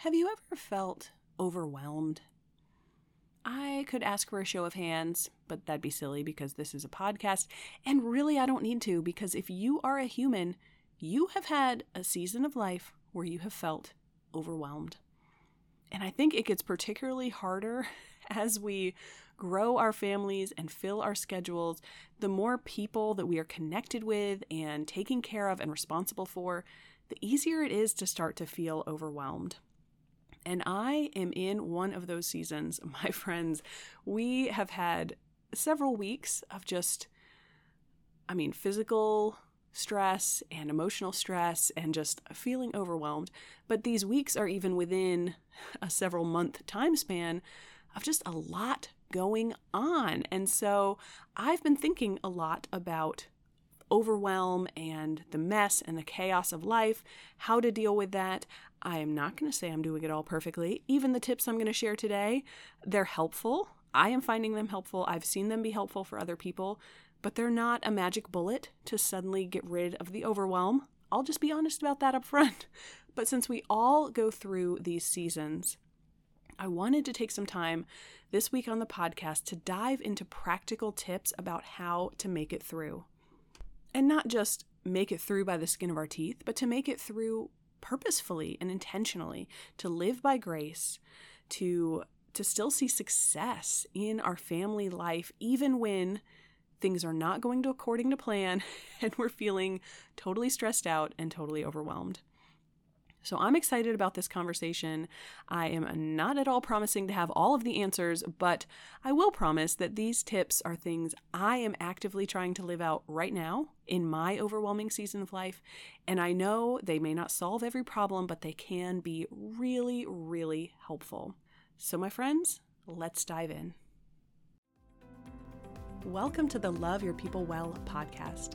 Have you ever felt overwhelmed? I could ask for a show of hands, but that'd be silly because this is a podcast. And really, I don't need to because if you are a human, you have had a season of life where you have felt overwhelmed. And I think it gets particularly harder as we grow our families and fill our schedules. The more people that we are connected with and taking care of and responsible for, the easier it is to start to feel overwhelmed. And I am in one of those seasons, my friends. We have had several weeks of just, I mean, physical stress and emotional stress and just feeling overwhelmed. But these weeks are even within a several month time span of just a lot going on. And so I've been thinking a lot about overwhelm and the mess and the chaos of life, how to deal with that. I am not going to say I'm doing it all perfectly. Even the tips I'm going to share today, they're helpful. I am finding them helpful. I've seen them be helpful for other people, but they're not a magic bullet to suddenly get rid of the overwhelm. I'll just be honest about that up front. But since we all go through these seasons, I wanted to take some time this week on the podcast to dive into practical tips about how to make it through. And not just make it through by the skin of our teeth, but to make it through purposefully and intentionally, to live by grace, to to still see success in our family life even when things are not going to according to plan and we're feeling totally stressed out and totally overwhelmed. So I'm excited about this conversation. I am not at all promising to have all of the answers, but I will promise that these tips are things I am actively trying to live out right now in my overwhelming season of life. And I know they may not solve every problem, but they can be really, really helpful. So, my friends, let's dive in. Welcome to the Love Your People Well podcast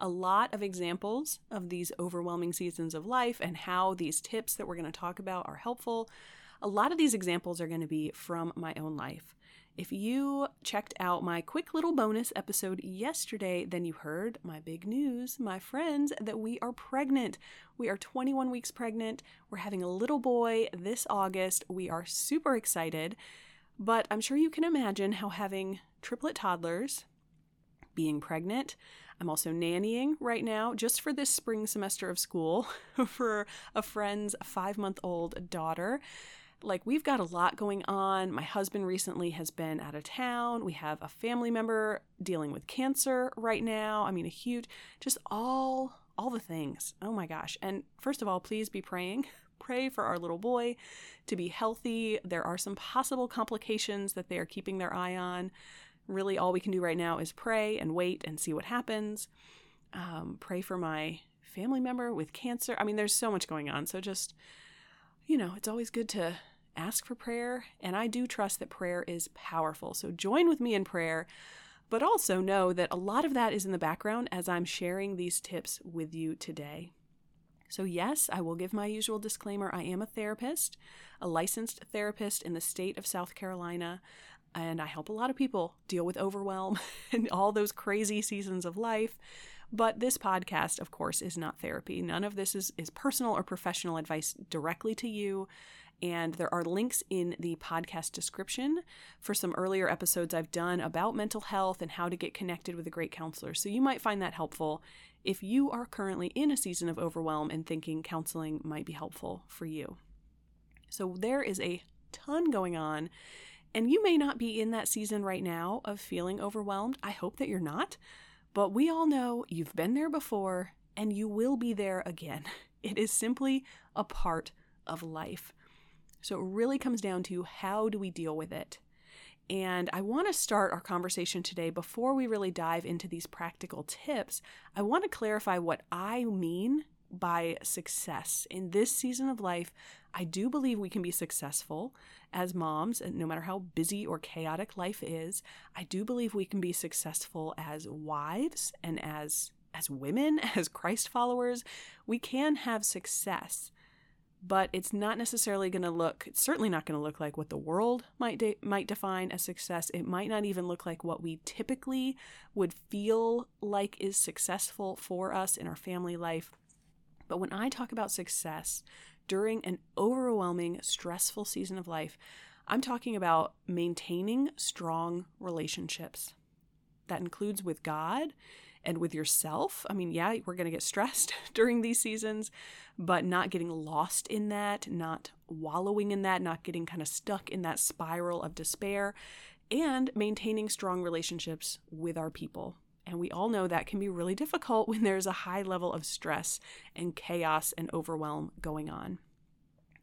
a lot of examples of these overwhelming seasons of life and how these tips that we're going to talk about are helpful. A lot of these examples are going to be from my own life. If you checked out my quick little bonus episode yesterday, then you heard my big news, my friends, that we are pregnant. We are 21 weeks pregnant. We're having a little boy this August. We are super excited. But I'm sure you can imagine how having triplet toddlers being pregnant. I'm also nannying right now, just for this spring semester of school, for a friend's five month old daughter. Like, we've got a lot going on. My husband recently has been out of town. We have a family member dealing with cancer right now. I mean, a huge, just all, all the things. Oh my gosh. And first of all, please be praying pray for our little boy to be healthy. There are some possible complications that they are keeping their eye on. Really, all we can do right now is pray and wait and see what happens. Um, pray for my family member with cancer. I mean, there's so much going on. So just, you know, it's always good to ask for prayer. And I do trust that prayer is powerful. So join with me in prayer, but also know that a lot of that is in the background as I'm sharing these tips with you today. So, yes, I will give my usual disclaimer. I am a therapist, a licensed therapist in the state of South Carolina and I help a lot of people deal with overwhelm and all those crazy seasons of life. But this podcast, of course, is not therapy. None of this is, is personal or professional advice directly to you. And there are links in the podcast description for some earlier episodes I've done about mental health and how to get connected with a great counselor. So you might find that helpful if you are currently in a season of overwhelm and thinking counseling might be helpful for you. So there is a ton going on and you may not be in that season right now of feeling overwhelmed. I hope that you're not. But we all know you've been there before and you will be there again. It is simply a part of life. So it really comes down to how do we deal with it? And I want to start our conversation today before we really dive into these practical tips. I want to clarify what I mean by success. In this season of life, I do believe we can be successful as moms, no matter how busy or chaotic life is. I do believe we can be successful as wives and as as women, as Christ followers. We can have success but it's not necessarily going to look it's certainly not going to look like what the world might de- might define as success it might not even look like what we typically would feel like is successful for us in our family life but when i talk about success during an overwhelming stressful season of life i'm talking about maintaining strong relationships that includes with god and with yourself. I mean, yeah, we're going to get stressed during these seasons, but not getting lost in that, not wallowing in that, not getting kind of stuck in that spiral of despair, and maintaining strong relationships with our people. And we all know that can be really difficult when there's a high level of stress and chaos and overwhelm going on.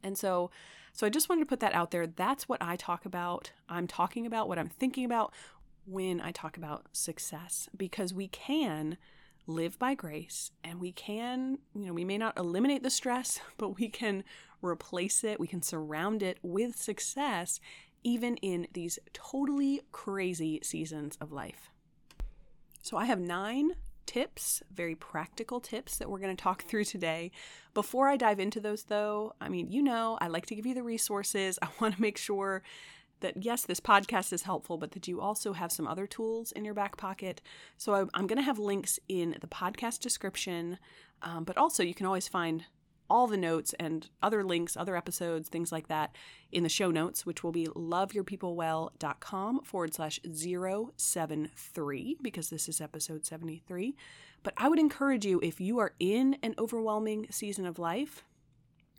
And so, so I just wanted to put that out there. That's what I talk about. I'm talking about what I'm thinking about when I talk about success because we can live by grace and we can, you know, we may not eliminate the stress, but we can replace it, we can surround it with success even in these totally crazy seasons of life. So I have nine tips, very practical tips that we're going to talk through today. Before I dive into those, though, I mean, you know, I like to give you the resources. I want to make sure that yes, this podcast is helpful, but that you also have some other tools in your back pocket. So I, am going to have links in the podcast description, um, but also you can always find all the notes and other links, other episodes, things like that in the show notes, which will be loveyourpeoplewell.com forward slash 073, because this is episode 73. But I would encourage you, if you are in an overwhelming season of life,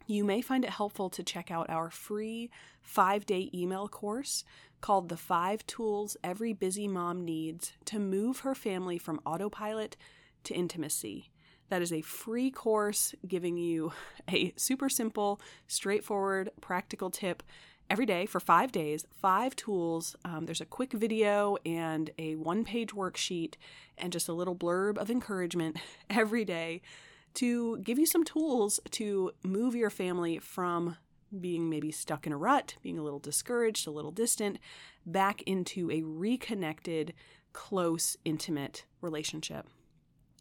you may find it helpful to check out our free five day email course called The Five Tools Every Busy Mom Needs to Move Her Family from Autopilot to Intimacy. That is a free course giving you a super simple, straightforward, practical tip every day for five days, five tools. Um, there's a quick video and a one page worksheet and just a little blurb of encouragement every day to give you some tools to move your family from being maybe stuck in a rut, being a little discouraged, a little distant, back into a reconnected, close, intimate relationship.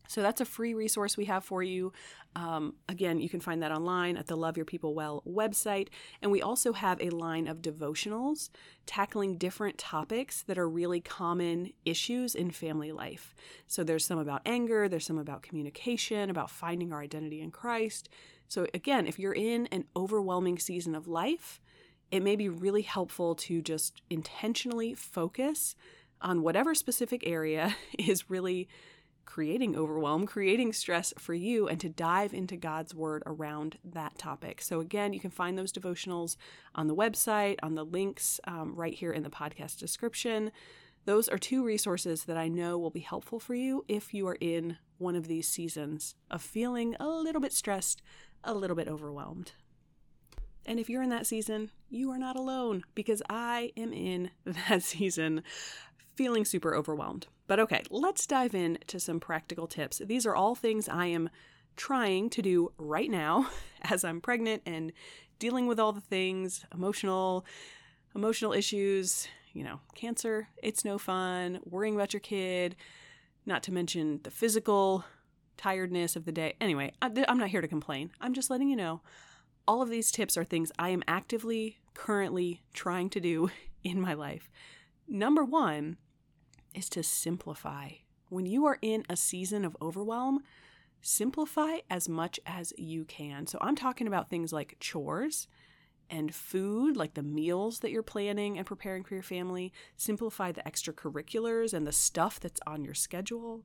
So that's a free resource we have for you. Um, again, you can find that online at the Love Your People Well website. And we also have a line of devotionals tackling different topics that are really common issues in family life. So there's some about anger, there's some about communication, about finding our identity in Christ. So again, if you're in an overwhelming season of life, it may be really helpful to just intentionally focus on whatever specific area is really creating overwhelm, creating stress for you, and to dive into God's Word around that topic. So, again, you can find those devotionals on the website, on the links um, right here in the podcast description. Those are two resources that I know will be helpful for you if you are in one of these seasons of feeling a little bit stressed, a little bit overwhelmed. And if you're in that season, you are not alone because I am in that season feeling super overwhelmed. But okay, let's dive in to some practical tips. These are all things I am trying to do right now as I'm pregnant and dealing with all the things, emotional emotional issues, you know, cancer, it's no fun, worrying about your kid, not to mention the physical tiredness of the day. Anyway, I'm not here to complain. I'm just letting you know all of these tips are things I am actively currently trying to do in my life. Number 1 is to simplify. When you are in a season of overwhelm, simplify as much as you can. So I'm talking about things like chores and food, like the meals that you're planning and preparing for your family. Simplify the extracurriculars and the stuff that's on your schedule.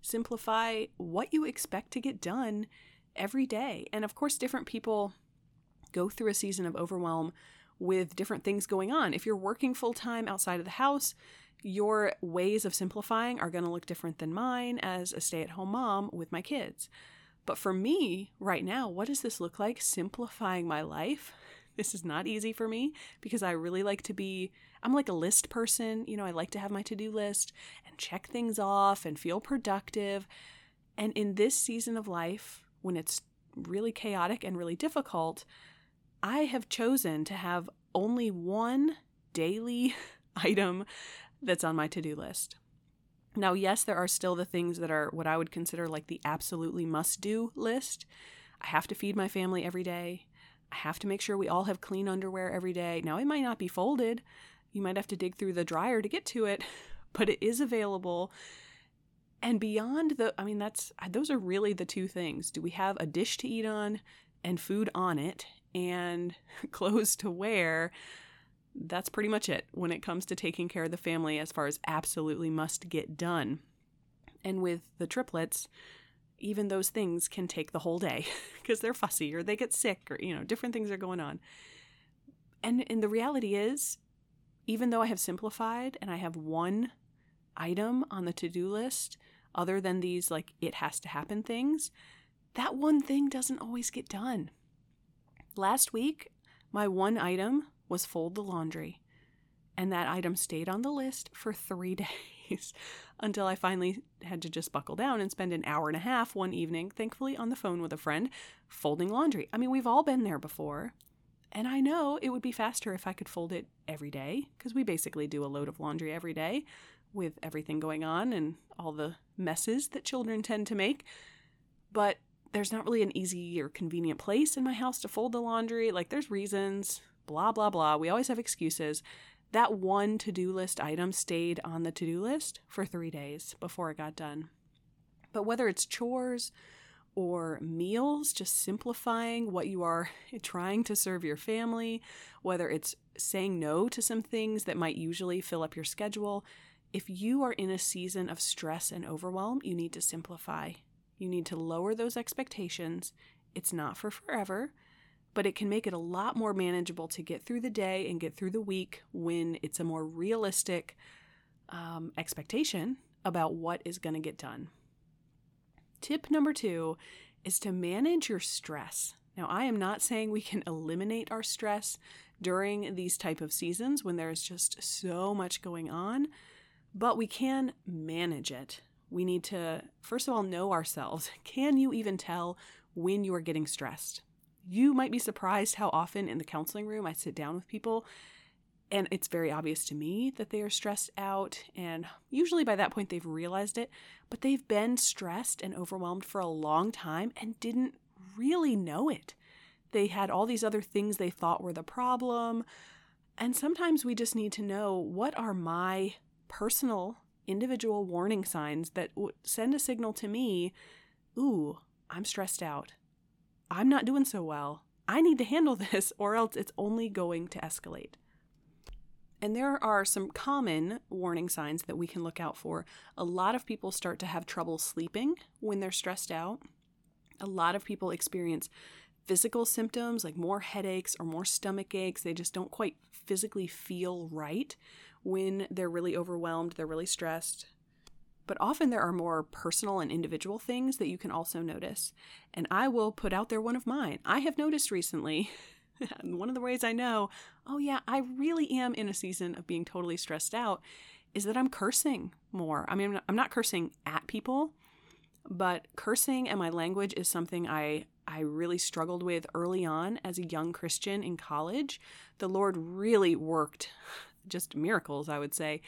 Simplify what you expect to get done every day. And of course, different people go through a season of overwhelm with different things going on. If you're working full time outside of the house, your ways of simplifying are going to look different than mine as a stay at home mom with my kids. But for me, right now, what does this look like? Simplifying my life. This is not easy for me because I really like to be, I'm like a list person. You know, I like to have my to do list and check things off and feel productive. And in this season of life, when it's really chaotic and really difficult, I have chosen to have only one daily item that's on my to do list. Now, yes, there are still the things that are what I would consider like the absolutely must do list. I have to feed my family every day. I have to make sure we all have clean underwear every day. Now, it might not be folded. You might have to dig through the dryer to get to it, but it is available. And beyond the, I mean, that's, those are really the two things. Do we have a dish to eat on and food on it and clothes to wear? That's pretty much it when it comes to taking care of the family as far as absolutely must get done. And with the triplets, even those things can take the whole day because they're fussy or they get sick or, you know, different things are going on. And, and the reality is, even though I have simplified and I have one item on the to do list, other than these, like, it has to happen things, that one thing doesn't always get done. Last week, my one item was fold the laundry, and that item stayed on the list for three days until I finally had to just buckle down and spend an hour and a half one evening, thankfully on the phone with a friend, folding laundry. I mean, we've all been there before. And I know it would be faster if I could fold it every day, because we basically do a load of laundry every day with everything going on and all the messes that children tend to make. But there's not really an easy or convenient place in my house to fold the laundry. Like, there's reasons, blah, blah, blah. We always have excuses that one to do list item stayed on the to do list for three days before it got done. But whether it's chores or meals, just simplifying what you are trying to serve your family, whether it's saying no to some things that might usually fill up your schedule, if you are in a season of stress and overwhelm, you need to simplify. You need to lower those expectations. It's not for forever but it can make it a lot more manageable to get through the day and get through the week when it's a more realistic um, expectation about what is going to get done. Tip number two is to manage your stress. Now, I am not saying we can eliminate our stress during these type of seasons when there's just so much going on, but we can manage it. We need to, first of all, know ourselves. Can you even tell when you are getting stressed? You might be surprised how often in the counseling room I sit down with people and it's very obvious to me that they are stressed out. And usually by that point, they've realized it, but they've been stressed and overwhelmed for a long time and didn't really know it. They had all these other things they thought were the problem. And sometimes we just need to know what are my personal individual warning signs that send a signal to me ooh, I'm stressed out. I'm not doing so well. I need to handle this, or else it's only going to escalate. And there are some common warning signs that we can look out for. A lot of people start to have trouble sleeping when they're stressed out. A lot of people experience physical symptoms like more headaches or more stomach aches. They just don't quite physically feel right when they're really overwhelmed, they're really stressed. But often there are more personal and individual things that you can also notice. And I will put out there one of mine. I have noticed recently, one of the ways I know, oh yeah, I really am in a season of being totally stressed out, is that I'm cursing more. I mean, I'm not cursing at people, but cursing and my language is something I I really struggled with early on as a young Christian in college. The Lord really worked just miracles, I would say,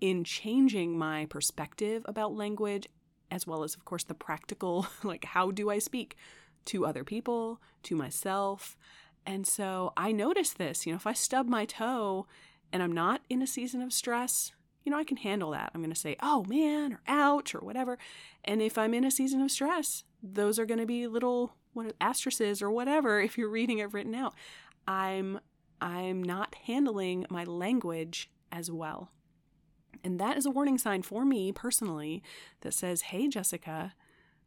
in changing my perspective about language, as well as, of course, the practical like, how do I speak to other people, to myself. And so I notice this. You know, if I stub my toe and I'm not in a season of stress, you know, I can handle that. I'm going to say, oh man, or ouch, or whatever. And if I'm in a season of stress, those are going to be little what asterisks or whatever if you're reading it written out. I'm I'm not handling my language as well. And that is a warning sign for me personally that says, hey, Jessica,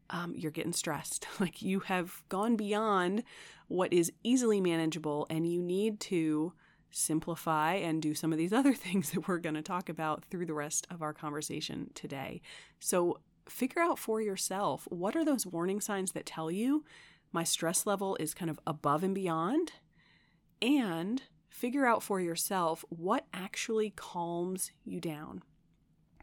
um, you're getting stressed. like you have gone beyond what is easily manageable, and you need to simplify and do some of these other things that we're going to talk about through the rest of our conversation today. So, figure out for yourself what are those warning signs that tell you my stress level is kind of above and beyond, and figure out for yourself what actually calms you down.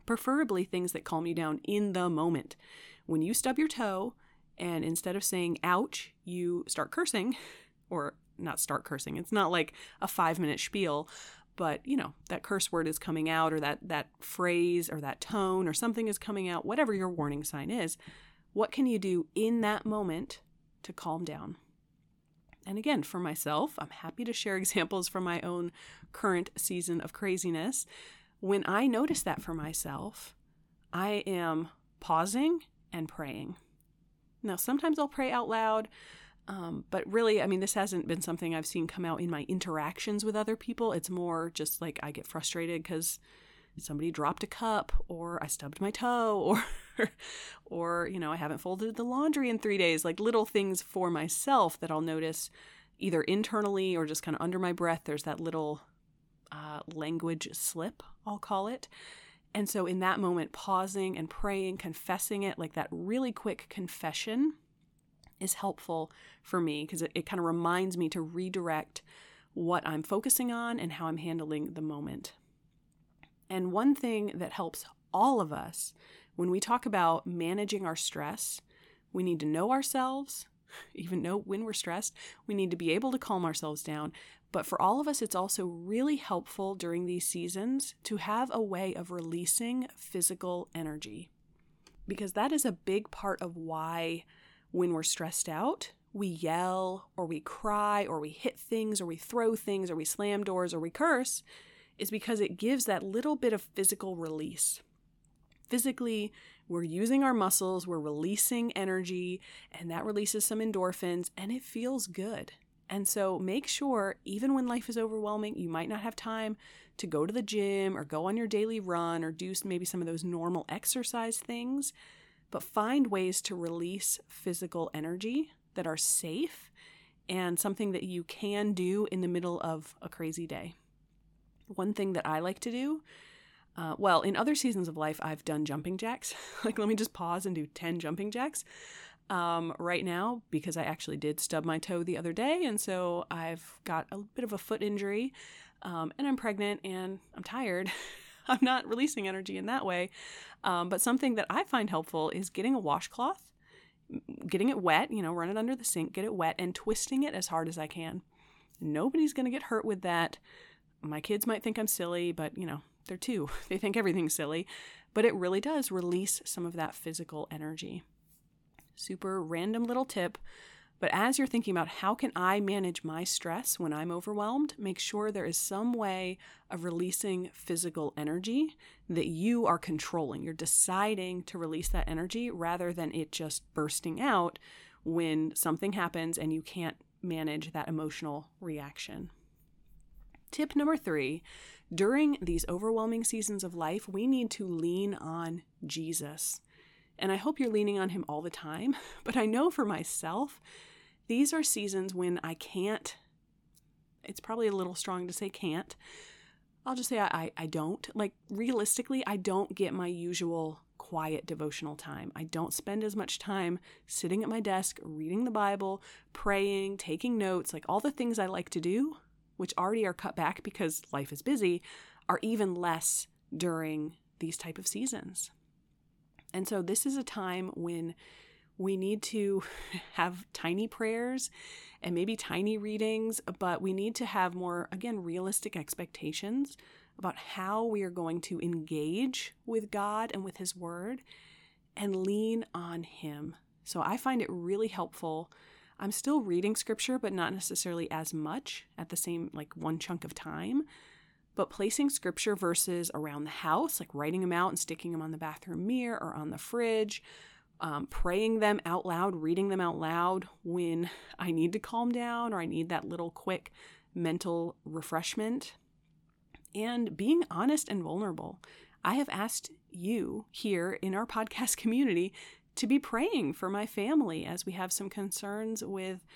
Preferably things that calm you down in the moment. When you stub your toe And instead of saying ouch, you start cursing, or not start cursing. It's not like a five minute spiel, but you know, that curse word is coming out, or that, that phrase, or that tone, or something is coming out, whatever your warning sign is. What can you do in that moment to calm down? And again, for myself, I'm happy to share examples from my own current season of craziness. When I notice that for myself, I am pausing and praying. Now, sometimes I'll pray out loud, um, but really, I mean, this hasn't been something I've seen come out in my interactions with other people. It's more just like I get frustrated because somebody dropped a cup or I stubbed my toe or or you know I haven't folded the laundry in 3 days like little things for myself that I'll notice either internally or just kind of under my breath there's that little uh, language slip I'll call it and so in that moment pausing and praying confessing it like that really quick confession is helpful for me because it, it kind of reminds me to redirect what I'm focusing on and how I'm handling the moment. And one thing that helps all of us when we talk about managing our stress, we need to know ourselves, even know when we're stressed. We need to be able to calm ourselves down. But for all of us, it's also really helpful during these seasons to have a way of releasing physical energy. Because that is a big part of why, when we're stressed out, we yell or we cry or we hit things or we throw things or we slam doors or we curse is because it gives that little bit of physical release. Physically, we're using our muscles, we're releasing energy, and that releases some endorphins, and it feels good. And so make sure, even when life is overwhelming, you might not have time to go to the gym or go on your daily run or do maybe some of those normal exercise things, but find ways to release physical energy that are safe and something that you can do in the middle of a crazy day. One thing that I like to do, uh, well, in other seasons of life, I've done jumping jacks. like, let me just pause and do 10 jumping jacks. Um, right now, because I actually did stub my toe the other day, and so I've got a bit of a foot injury, um, and I'm pregnant and I'm tired. I'm not releasing energy in that way. Um, but something that I find helpful is getting a washcloth, getting it wet, you know, run it under the sink, get it wet, and twisting it as hard as I can. Nobody's going to get hurt with that. My kids might think I'm silly, but you know, they're two. They think everything's silly. But it really does release some of that physical energy. Super random little tip. But as you're thinking about how can I manage my stress when I'm overwhelmed, make sure there is some way of releasing physical energy that you are controlling. You're deciding to release that energy rather than it just bursting out when something happens and you can't manage that emotional reaction. Tip number three during these overwhelming seasons of life, we need to lean on Jesus. And I hope you're leaning on him all the time. But I know for myself, these are seasons when I can't, it's probably a little strong to say can't. I'll just say I, I, don't. Like, realistically, I don't get my usual quiet devotional time. I don't spend as much time sitting at my desk, reading the Bible, praying, taking notes, like all the things I like to do which already are cut back because life is busy, are even less during these type of seasons. And so this is a time when we need to have tiny prayers and maybe tiny readings, but we need to have more, again, realistic expectations about how we are going to engage with God and with His Word and lean on Him. So I find it really helpful I'm still reading scripture, but not necessarily as much at the same, like one chunk of time. But placing scripture verses around the house, like writing them out and sticking them on the bathroom mirror or on the fridge, um, praying them out loud, reading them out loud when I need to calm down or I need that little quick mental refreshment, and being honest and vulnerable. I have asked you here in our podcast community to be praying for my family as we have some concerns with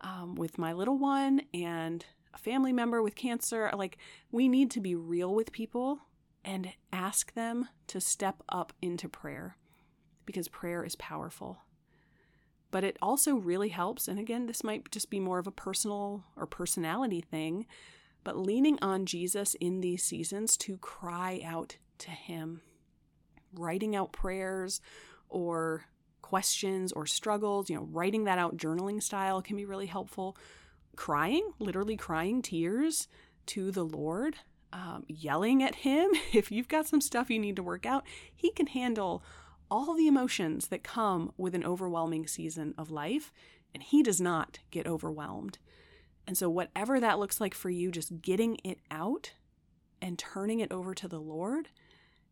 um, with my little one and a family member with cancer. Like we need to be real with people and ask them to step up into prayer because prayer is powerful. But it also really helps, and again, this might just be more of a personal or personality thing, but leaning on Jesus in these seasons to cry out to Him, writing out prayers or questions or struggles, you know, writing that out journaling style can be really helpful. Crying, literally crying tears to the Lord, um, yelling at Him. If you've got some stuff you need to work out, He can handle all the emotions that come with an overwhelming season of life, and He does not get overwhelmed. And so, whatever that looks like for you, just getting it out and turning it over to the Lord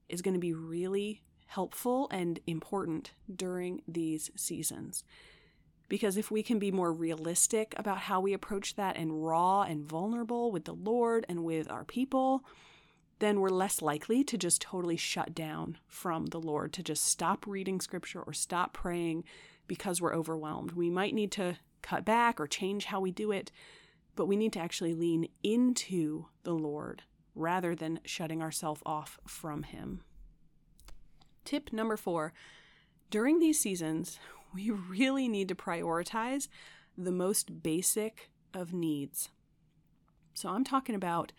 is going to be really helpful and important during these seasons. Because if we can be more realistic about how we approach that and raw and vulnerable with the Lord and with our people, then we're less likely to just totally shut down from the Lord, to just stop reading scripture or stop praying because we're overwhelmed. We might need to cut back or change how we do it, but we need to actually lean into the Lord rather than shutting ourselves off from Him. Tip number four during these seasons, we really need to prioritize the most basic of needs. So I'm talking about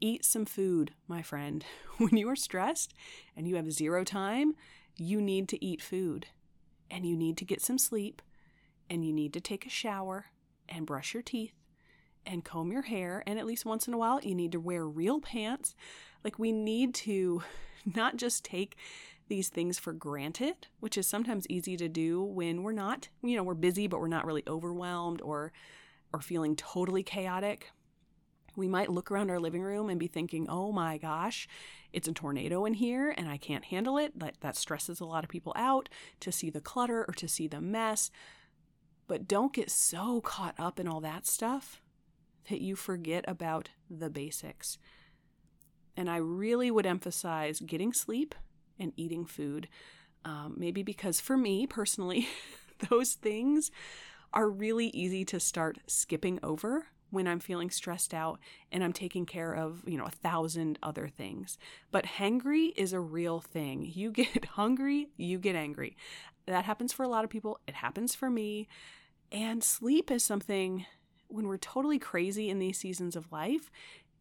eat some food, my friend. When you are stressed and you have zero time, you need to eat food and you need to get some sleep and you need to take a shower and brush your teeth and comb your hair. And at least once in a while, you need to wear real pants. Like, we need to not just take these things for granted, which is sometimes easy to do when we're not, you know, we're busy but we're not really overwhelmed or or feeling totally chaotic. We might look around our living room and be thinking, "Oh my gosh, it's a tornado in here and I can't handle it." That that stresses a lot of people out to see the clutter or to see the mess. But don't get so caught up in all that stuff that you forget about the basics. And I really would emphasize getting sleep and eating food. Um, maybe because for me personally, those things are really easy to start skipping over when I'm feeling stressed out and I'm taking care of, you know, a thousand other things. But hangry is a real thing. You get hungry, you get angry. That happens for a lot of people. It happens for me. And sleep is something when we're totally crazy in these seasons of life,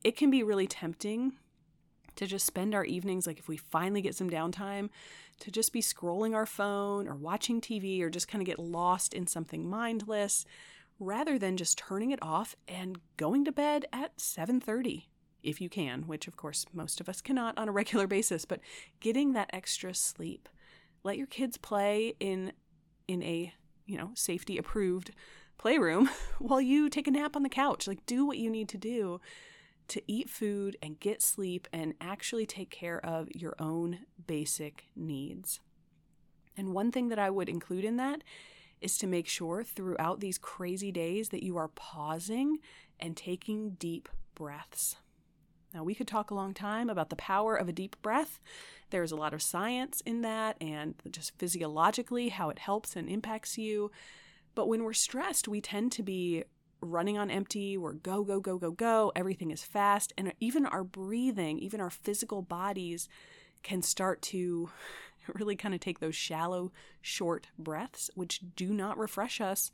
it can be really tempting to just spend our evenings, like if we finally get some downtime, to just be scrolling our phone or watching TV or just kind of get lost in something mindless rather than just turning it off and going to bed at 7:30 if you can, which of course most of us cannot on a regular basis, but getting that extra sleep. Let your kids play in in a, you know, safety approved playroom while you take a nap on the couch. Like do what you need to do to eat food and get sleep and actually take care of your own basic needs. And one thing that I would include in that is to make sure throughout these crazy days that you are pausing and taking deep breaths. Now, we could talk a long time about the power of a deep breath. There's a lot of science in that, and just physiologically, how it helps and impacts you. But when we're stressed, we tend to be running on empty. We're go, go, go, go, go. Everything is fast. And even our breathing, even our physical bodies can start to really kind of take those shallow, short breaths, which do not refresh us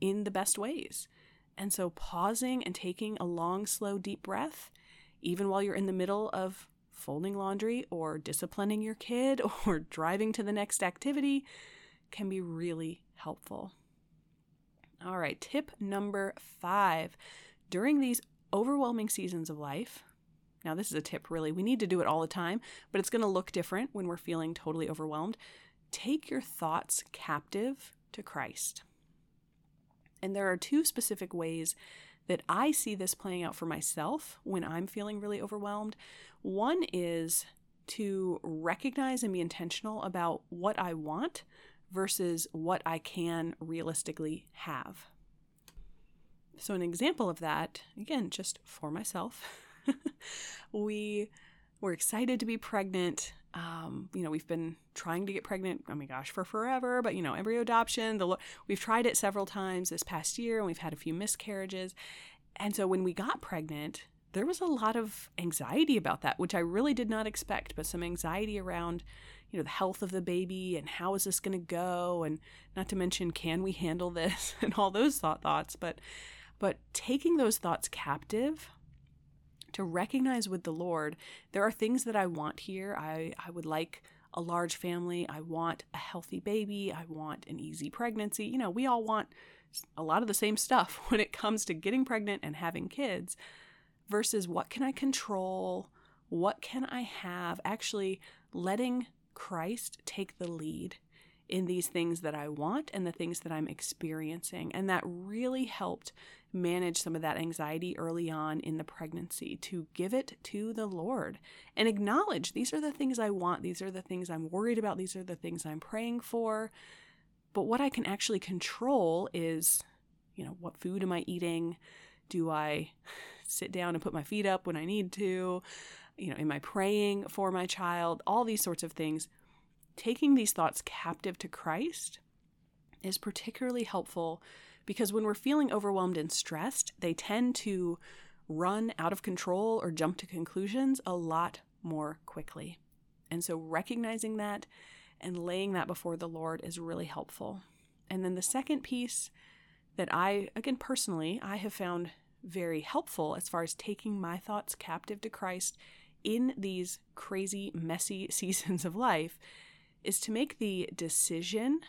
in the best ways. And so, pausing and taking a long, slow, deep breath, even while you're in the middle of folding laundry or disciplining your kid or driving to the next activity, can be really helpful. All right, tip number five. During these overwhelming seasons of life, now this is a tip really, we need to do it all the time, but it's going to look different when we're feeling totally overwhelmed. Take your thoughts captive to Christ. And there are two specific ways that I see this playing out for myself when I'm feeling really overwhelmed. One is to recognize and be intentional about what I want versus what I can realistically have. So, an example of that, again, just for myself, we were excited to be pregnant. Um, you know, we've been trying to get pregnant, oh my gosh, for forever, but you know, embryo adoption, the, we've tried it several times this past year and we've had a few miscarriages. And so when we got pregnant, there was a lot of anxiety about that, which I really did not expect, but some anxiety around you know the health of the baby and how is this going to go and not to mention can we handle this and all those thought thoughts but but taking those thoughts captive to recognize with the lord there are things that i want here i i would like a large family. I want a healthy baby. I want an easy pregnancy. You know, we all want a lot of the same stuff when it comes to getting pregnant and having kids versus what can I control? What can I have? Actually, letting Christ take the lead in these things that I want and the things that I'm experiencing. And that really helped manage some of that anxiety early on in the pregnancy to give it to the Lord and acknowledge these are the things I want, these are the things I'm worried about, these are the things I'm praying for. But what I can actually control is, you know, what food am I eating? Do I sit down and put my feet up when I need to? You know, am I praying for my child? All these sorts of things. Taking these thoughts captive to Christ is particularly helpful because when we're feeling overwhelmed and stressed, they tend to run out of control or jump to conclusions a lot more quickly. And so recognizing that and laying that before the Lord is really helpful. And then the second piece that I, again, personally, I have found very helpful as far as taking my thoughts captive to Christ in these crazy, messy seasons of life is to make the decision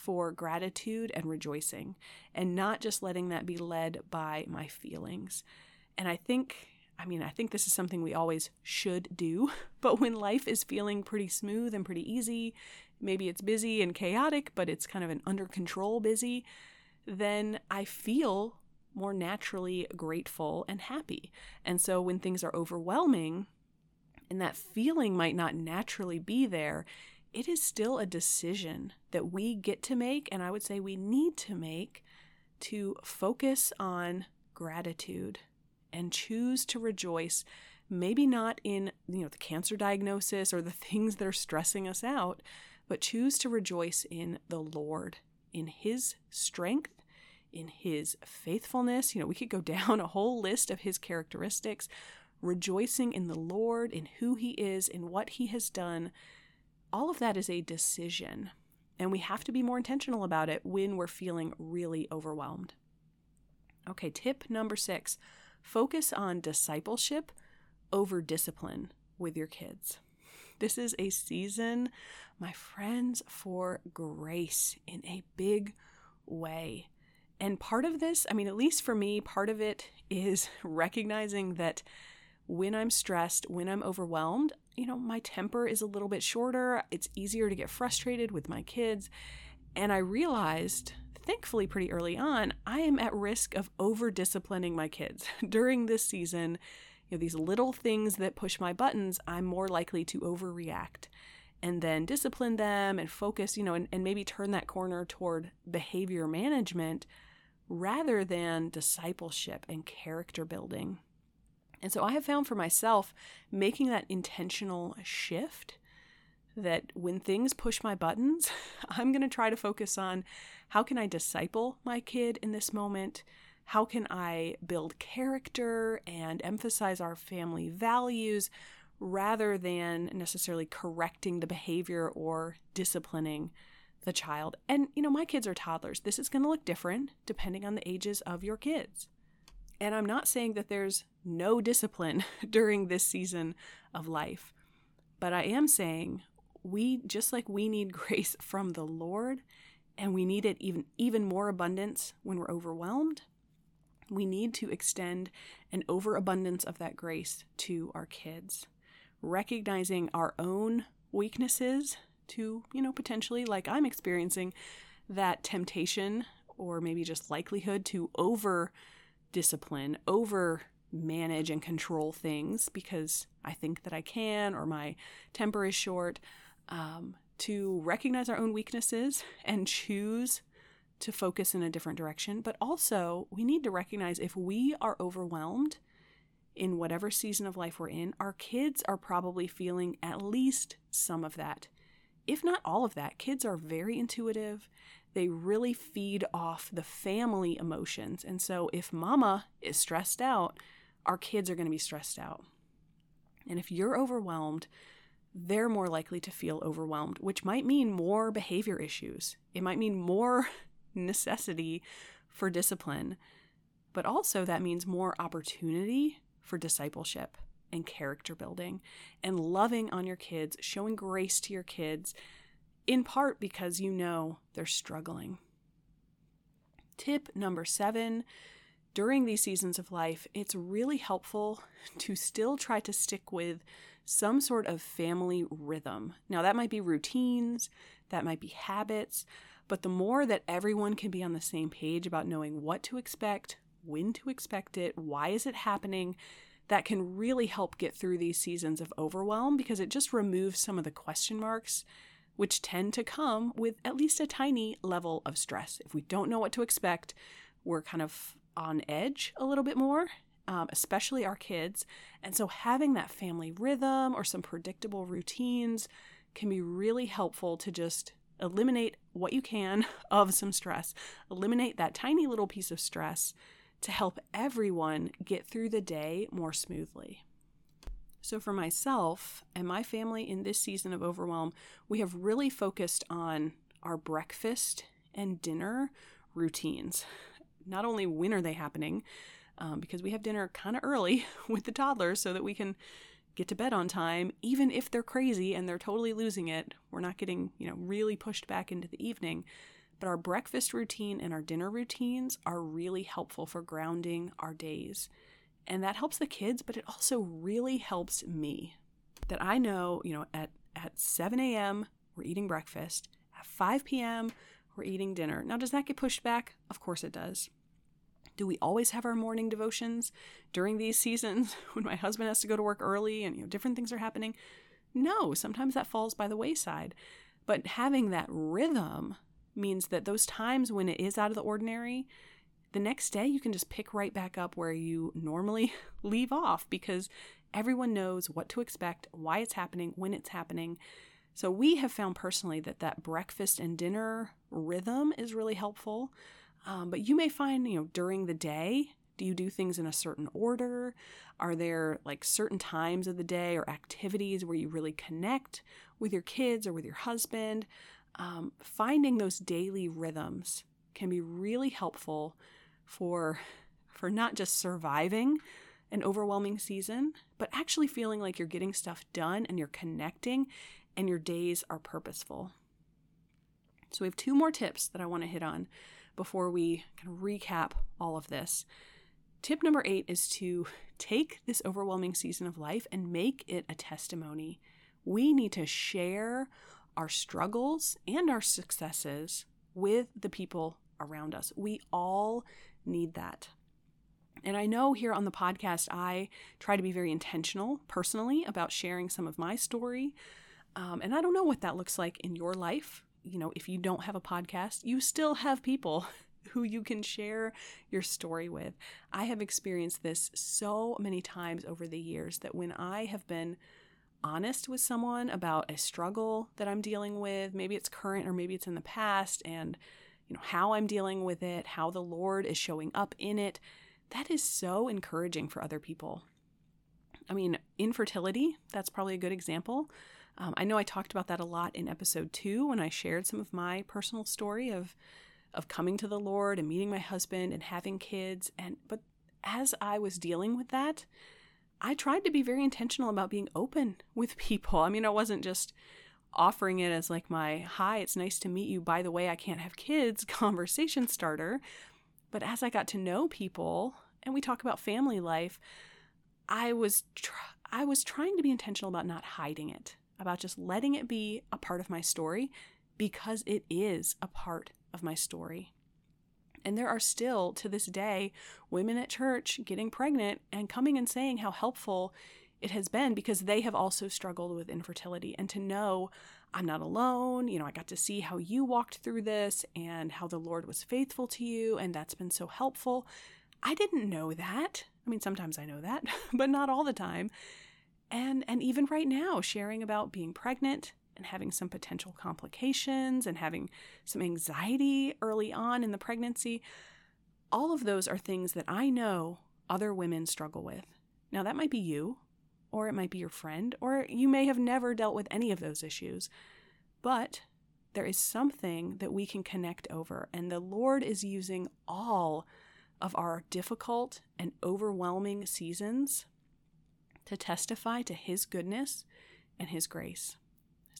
for gratitude and rejoicing and not just letting that be led by my feelings. And I think, I mean, I think this is something we always should do, but when life is feeling pretty smooth and pretty easy, maybe it's busy and chaotic, but it's kind of an under control busy, then I feel more naturally grateful and happy. And so when things are overwhelming, and that feeling might not naturally be there, it is still a decision that we get to make, and I would say we need to make to focus on gratitude and choose to rejoice maybe not in you know the cancer diagnosis or the things that are stressing us out but choose to rejoice in the lord in his strength in his faithfulness you know we could go down a whole list of his characteristics rejoicing in the lord in who he is in what he has done all of that is a decision, and we have to be more intentional about it when we're feeling really overwhelmed. Okay, tip number six focus on discipleship over discipline with your kids. This is a season, my friends, for grace in a big way. And part of this, I mean, at least for me, part of it is recognizing that when I'm stressed, when I'm overwhelmed, you know, my temper is a little bit shorter. It's easier to get frustrated with my kids. And I realized, thankfully, pretty early on, I am at risk of over disciplining my kids. During this season, you know, these little things that push my buttons, I'm more likely to overreact and then discipline them and focus, you know, and, and maybe turn that corner toward behavior management rather than discipleship and character building. And so I have found for myself making that intentional shift that when things push my buttons, I'm going to try to focus on how can I disciple my kid in this moment? How can I build character and emphasize our family values rather than necessarily correcting the behavior or disciplining the child? And, you know, my kids are toddlers. This is going to look different depending on the ages of your kids. And I'm not saying that there's no discipline during this season of life, but I am saying we just like we need grace from the Lord and we need it even even more abundance when we're overwhelmed. We need to extend an overabundance of that grace to our kids, recognizing our own weaknesses to, you know, potentially like I'm experiencing that temptation or maybe just likelihood to over discipline, over manage and control things because I think that I can or my temper is short, um, to recognize our own weaknesses and choose to focus in a different direction. But also, we need to recognize if we are overwhelmed in whatever season of life we're in, our kids are probably feeling at least some of that. If not all of that, kids are very intuitive they really feed off the family emotions. And so if mama is stressed out, our kids are going to be stressed out. And if you're overwhelmed, they're more likely to feel overwhelmed, which might mean more behavior issues. It might mean more necessity for discipline, but also that means more opportunity for discipleship. And character building and loving on your kids, showing grace to your kids, in part because you know they're struggling. Tip number seven during these seasons of life, it's really helpful to still try to stick with some sort of family rhythm. Now, that might be routines, that might be habits, but the more that everyone can be on the same page about knowing what to expect, when to expect it, why is it happening, that can really help get through these seasons of overwhelm because it just removes some of the question marks which tend to come with at least a tiny level of stress. If we don't know what to expect, we're kind of on edge a little bit more, um, especially our kids. And so having that family rhythm or some predictable routines can be really helpful to just eliminate what you can of some stress, eliminate that tiny little piece of stress to help everyone get through the day more smoothly. So, for myself and my family in this season of overwhelm, we have really focused on our breakfast and dinner routines. Not only when are they happening, um, because we have dinner kind of early with the toddlers so that we can get to bed on time, even if they're crazy and they're totally losing it. We're not getting, you know, really pushed back into the evening. But our breakfast routine and our dinner routines are really helpful for grounding our days. And that helps the kids, but it also really helps me. That I know, you know, at, at 7 a.m., we're eating breakfast. At 5 p.m., we're eating dinner. Now, does that get pushed back? Of course it does. Do we always have our morning devotions during these seasons when my husband has to go to work early and you know different things are happening? No, sometimes that falls by the wayside. But having that rhythm means that those times when it is out of the ordinary, the next day you can just pick right back up where you normally leave off because everyone knows what to expect, why it's happening, when it's happening. So we have found personally that that breakfast and dinner rhythm is really helpful. Um, but you may find, you know, during the day, do you do things in a certain order? Are there like certain times of the day or activities where you really connect with your kids or with your husband? Um, finding those daily rhythms can be really helpful for for not just surviving an overwhelming season, but actually feeling like you're getting stuff done and you're connecting and your days are purposeful. So we have two more tips that I want to hit on before we kind of recap all of this. Tip number 8 is to take this overwhelming season of life and make it a testimony. We need to share our struggles and our successes with the people around us. We all need that. And I know here on the podcast, I try to be very intentional personally about sharing some of my story. Um, and I don't know what that looks like in your life. You know, if you don't have a podcast, you still have people who you can share your story with. I have experienced this so many times over the years that when I have been honest with someone about a struggle that I'm dealing with, maybe it's current or maybe it's in the past, and you know, how I'm dealing with it, how the Lord is showing up in it, that is so encouraging for other people. I mean, infertility, that's probably a good example. Um, I know I talked about that a lot in episode two when I shared some of my personal story of of coming to the Lord and meeting my husband and having kids. And but as I was dealing with that, I tried to be very intentional about being open with people. I mean, I wasn't just offering it as like my hi, it's nice to meet you. By the way, I can't have kids conversation starter. But as I got to know people and we talk about family life, I was tr- I was trying to be intentional about not hiding it, about just letting it be a part of my story because it is a part of my story. And there are still, to this day, women at church getting pregnant and coming and saying how helpful it has been because they have also struggled with infertility. And to know I'm not alone, you know, I got to see how you walked through this and how the Lord was faithful to you, and that's been so helpful. I didn't know that. I mean, sometimes I know that, but not all the time. And and even right now, sharing about being pregnant and having some potential complications and having some anxiety early on in the pregnancy, all of those are things that I know other women struggle with. Now, that might be you, or it might be your friend, or you may have never dealt with any of those issues. But there is something that we can connect over, and the Lord is using all of our difficult and overwhelming seasons to testify to His goodness and His grace.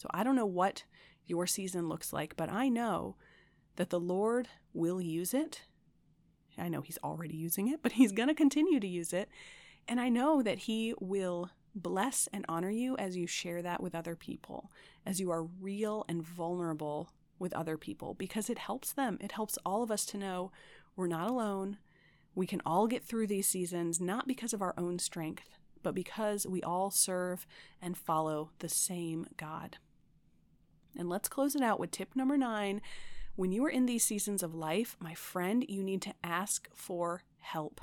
So I don't know what your season looks like, but I know that the Lord will use it. I know He's already using it, but He's going to continue to use it. And I know that He will bless and honor you as you share that with other people, as you are real and vulnerable with other people, because it helps them. It helps all of us to know we're not alone. We can all get through these seasons, not because of our own strength, but because we all serve and follow the same God. And let's close it out with tip number nine. When you are in these seasons of life, my friend, you need to ask for help.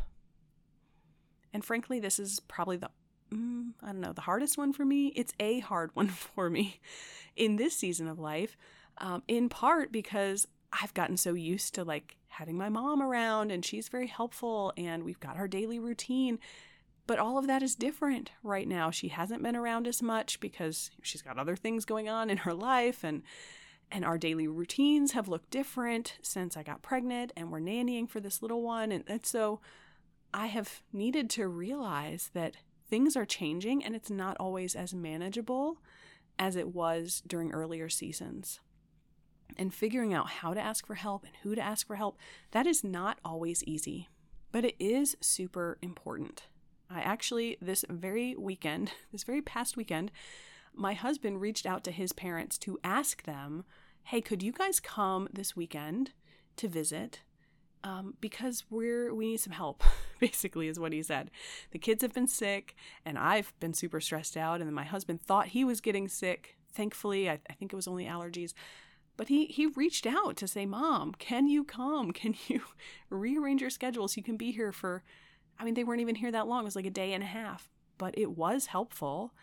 And frankly, this is probably the mm, I don't know, the hardest one for me. It's a hard one for me in this season of life, um, in part because I've gotten so used to like having my mom around and she's very helpful and we've got our daily routine. But all of that is different right now. She hasn't been around as much because she's got other things going on in her life and and our daily routines have looked different since I got pregnant and we're nannying for this little one and, and so I have needed to realize that things are changing and it's not always as manageable as it was during earlier seasons. And figuring out how to ask for help and who to ask for help, that is not always easy, but it is super important. I actually, this very weekend, this very past weekend, my husband reached out to his parents to ask them, hey, could you guys come this weekend to visit? um, because we're we need some help basically is what he said. The kids have been sick and i've been super stressed out and then my husband thought he was getting sick thankfully. I, I think it was only allergies. But he he reached out to say mom can you come? Can you rearrange your schedule so you can be here for i mean they weren't even here that long it was like a day and a half but it was helpful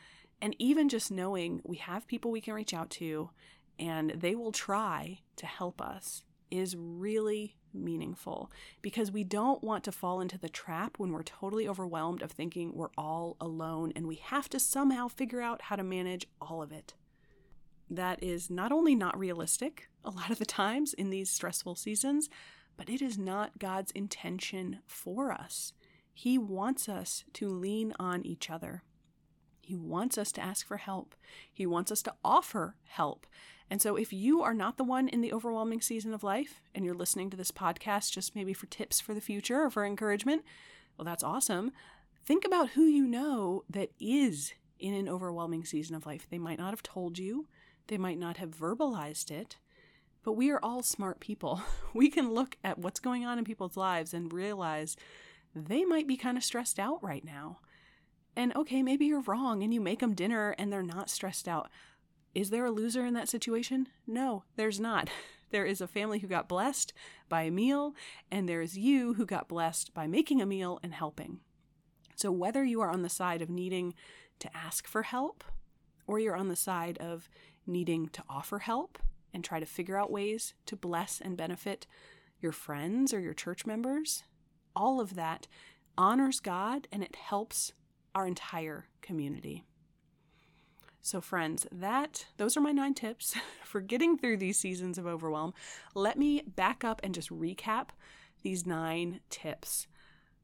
and even just knowing we have people we can reach out to and they will try to help us is really meaningful because we don't want to fall into the trap when we're totally overwhelmed of thinking we're all alone and we have to somehow figure out how to manage all of it. That is not only not realistic a lot of the times in these stressful seasons, but it is not God's intention for us. He wants us to lean on each other. He wants us to ask for help. He wants us to offer help. And so, if you are not the one in the overwhelming season of life and you're listening to this podcast just maybe for tips for the future or for encouragement, well, that's awesome. Think about who you know that is in an overwhelming season of life. They might not have told you, they might not have verbalized it, but we are all smart people. We can look at what's going on in people's lives and realize they might be kind of stressed out right now. And okay, maybe you're wrong and you make them dinner and they're not stressed out. Is there a loser in that situation? No, there's not. There is a family who got blessed by a meal, and there is you who got blessed by making a meal and helping. So, whether you are on the side of needing to ask for help, or you're on the side of needing to offer help and try to figure out ways to bless and benefit your friends or your church members, all of that honors God and it helps our entire community. So friends, that those are my 9 tips for getting through these seasons of overwhelm. Let me back up and just recap these 9 tips.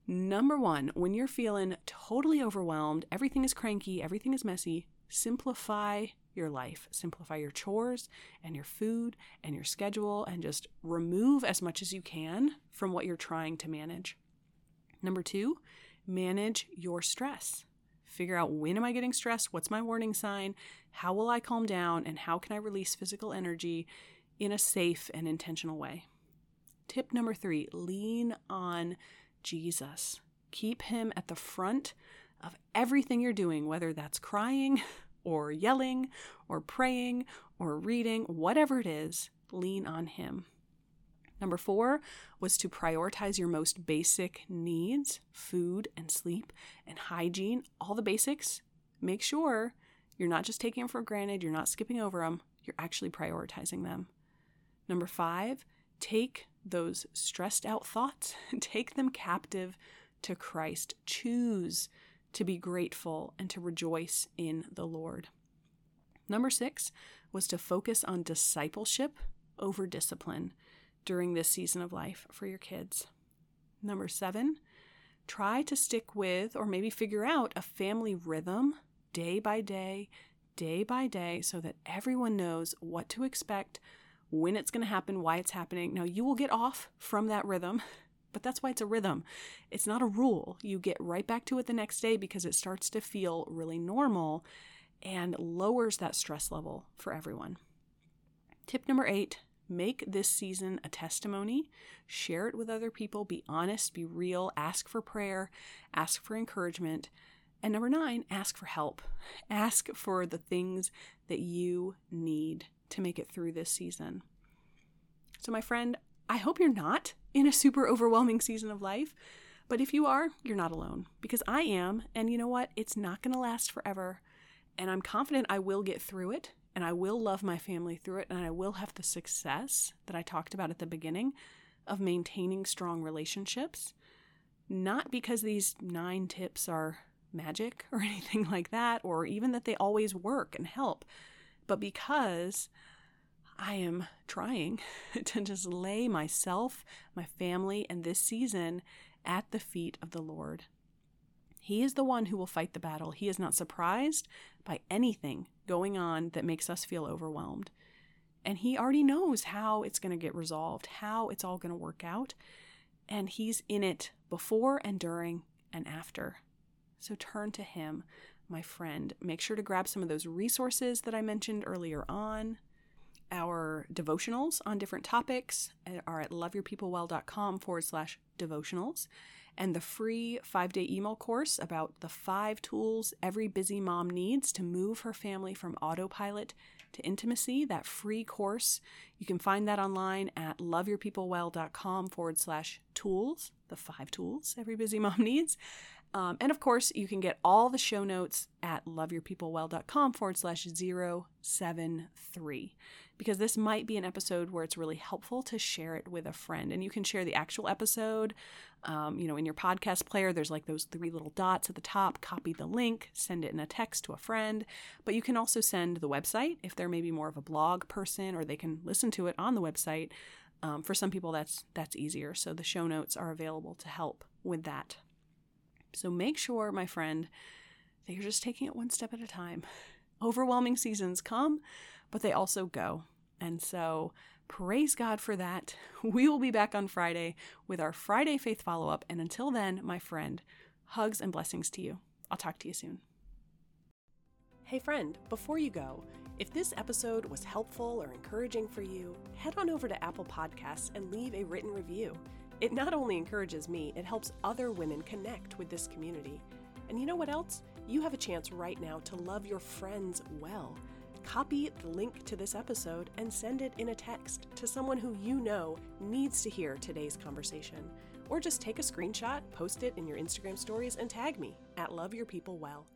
Number 1, when you're feeling totally overwhelmed, everything is cranky, everything is messy, simplify your life. Simplify your chores and your food and your schedule and just remove as much as you can from what you're trying to manage. Number 2, manage your stress figure out when am I getting stressed? What's my warning sign? How will I calm down? And how can I release physical energy in a safe and intentional way? Tip number three lean on Jesus. Keep him at the front of everything you're doing, whether that's crying or yelling or praying or reading, whatever it is, lean on him. Number four was to prioritize your most basic needs food and sleep and hygiene, all the basics. Make sure you're not just taking them for granted, you're not skipping over them, you're actually prioritizing them. Number five, take those stressed out thoughts, take them captive to Christ. Choose to be grateful and to rejoice in the Lord. Number six was to focus on discipleship over discipline during this season of life for your kids. Number seven, try to stick with or maybe figure out a family rhythm day by day, day by day, so that everyone knows what to expect, when it's going to happen, why it's happening. Now, you will get off from that rhythm, but that's why it's a rhythm. It's not a rule. You get right back to it the next day because it starts to feel really normal and lowers that stress level for everyone. Tip number eight make this season a testimony. Share it with other people. Be honest, be real, ask for prayer, ask for encouragement. And number nine, ask for help. Ask for the things that you need to make it through this season. So, my friend, I hope you're not in a super overwhelming season of life. But if you are, you're not alone because I am. And you know what? It's not going to last forever. And I'm confident I will get through it and I will love my family through it and I will have the success that I talked about at the beginning of maintaining strong relationships. Not because these nine tips are magic or anything like that, or even that they always work and help, but because I am trying to just lay myself, my family, and this season at the feet of the Lord. He is the one who will fight the battle. He is not surprised by anything going on that makes us feel overwhelmed. And he already knows how it's going to get resolved, how it's all going to work out. And he's in it before and during and after. So turn to him, my friend. Make sure to grab some of those resources that I mentioned earlier on. Our devotionals on different topics uh, are at loveyourpeoplewell.com forward slash devotionals and the free five day email course about the five tools every busy mom needs to move her family from autopilot to intimacy. That free course, you can find that online at loveyourpeoplewell.com forward slash tools, the five tools every busy mom needs. Um, and of course, you can get all the show notes at loveyourpeoplewell.com forward slash 073 because this might be an episode where it's really helpful to share it with a friend. And you can share the actual episode. Um, you know, in your podcast player, there's like those three little dots at the top. Copy the link, send it in a text to a friend. But you can also send the website if they're maybe more of a blog person or they can listen to it on the website. Um, for some people, that's that's easier. So the show notes are available to help with that. So make sure, my friend, that you're just taking it one step at a time. Overwhelming seasons come, but they also go. And so praise God for that. We will be back on Friday with our Friday faith follow up. And until then, my friend, hugs and blessings to you. I'll talk to you soon. Hey, friend, before you go, if this episode was helpful or encouraging for you, head on over to Apple Podcasts and leave a written review. It not only encourages me, it helps other women connect with this community. And you know what else? You have a chance right now to love your friends well. Copy the link to this episode and send it in a text to someone who you know needs to hear today's conversation. Or just take a screenshot, post it in your Instagram stories, and tag me at Love Your People Well.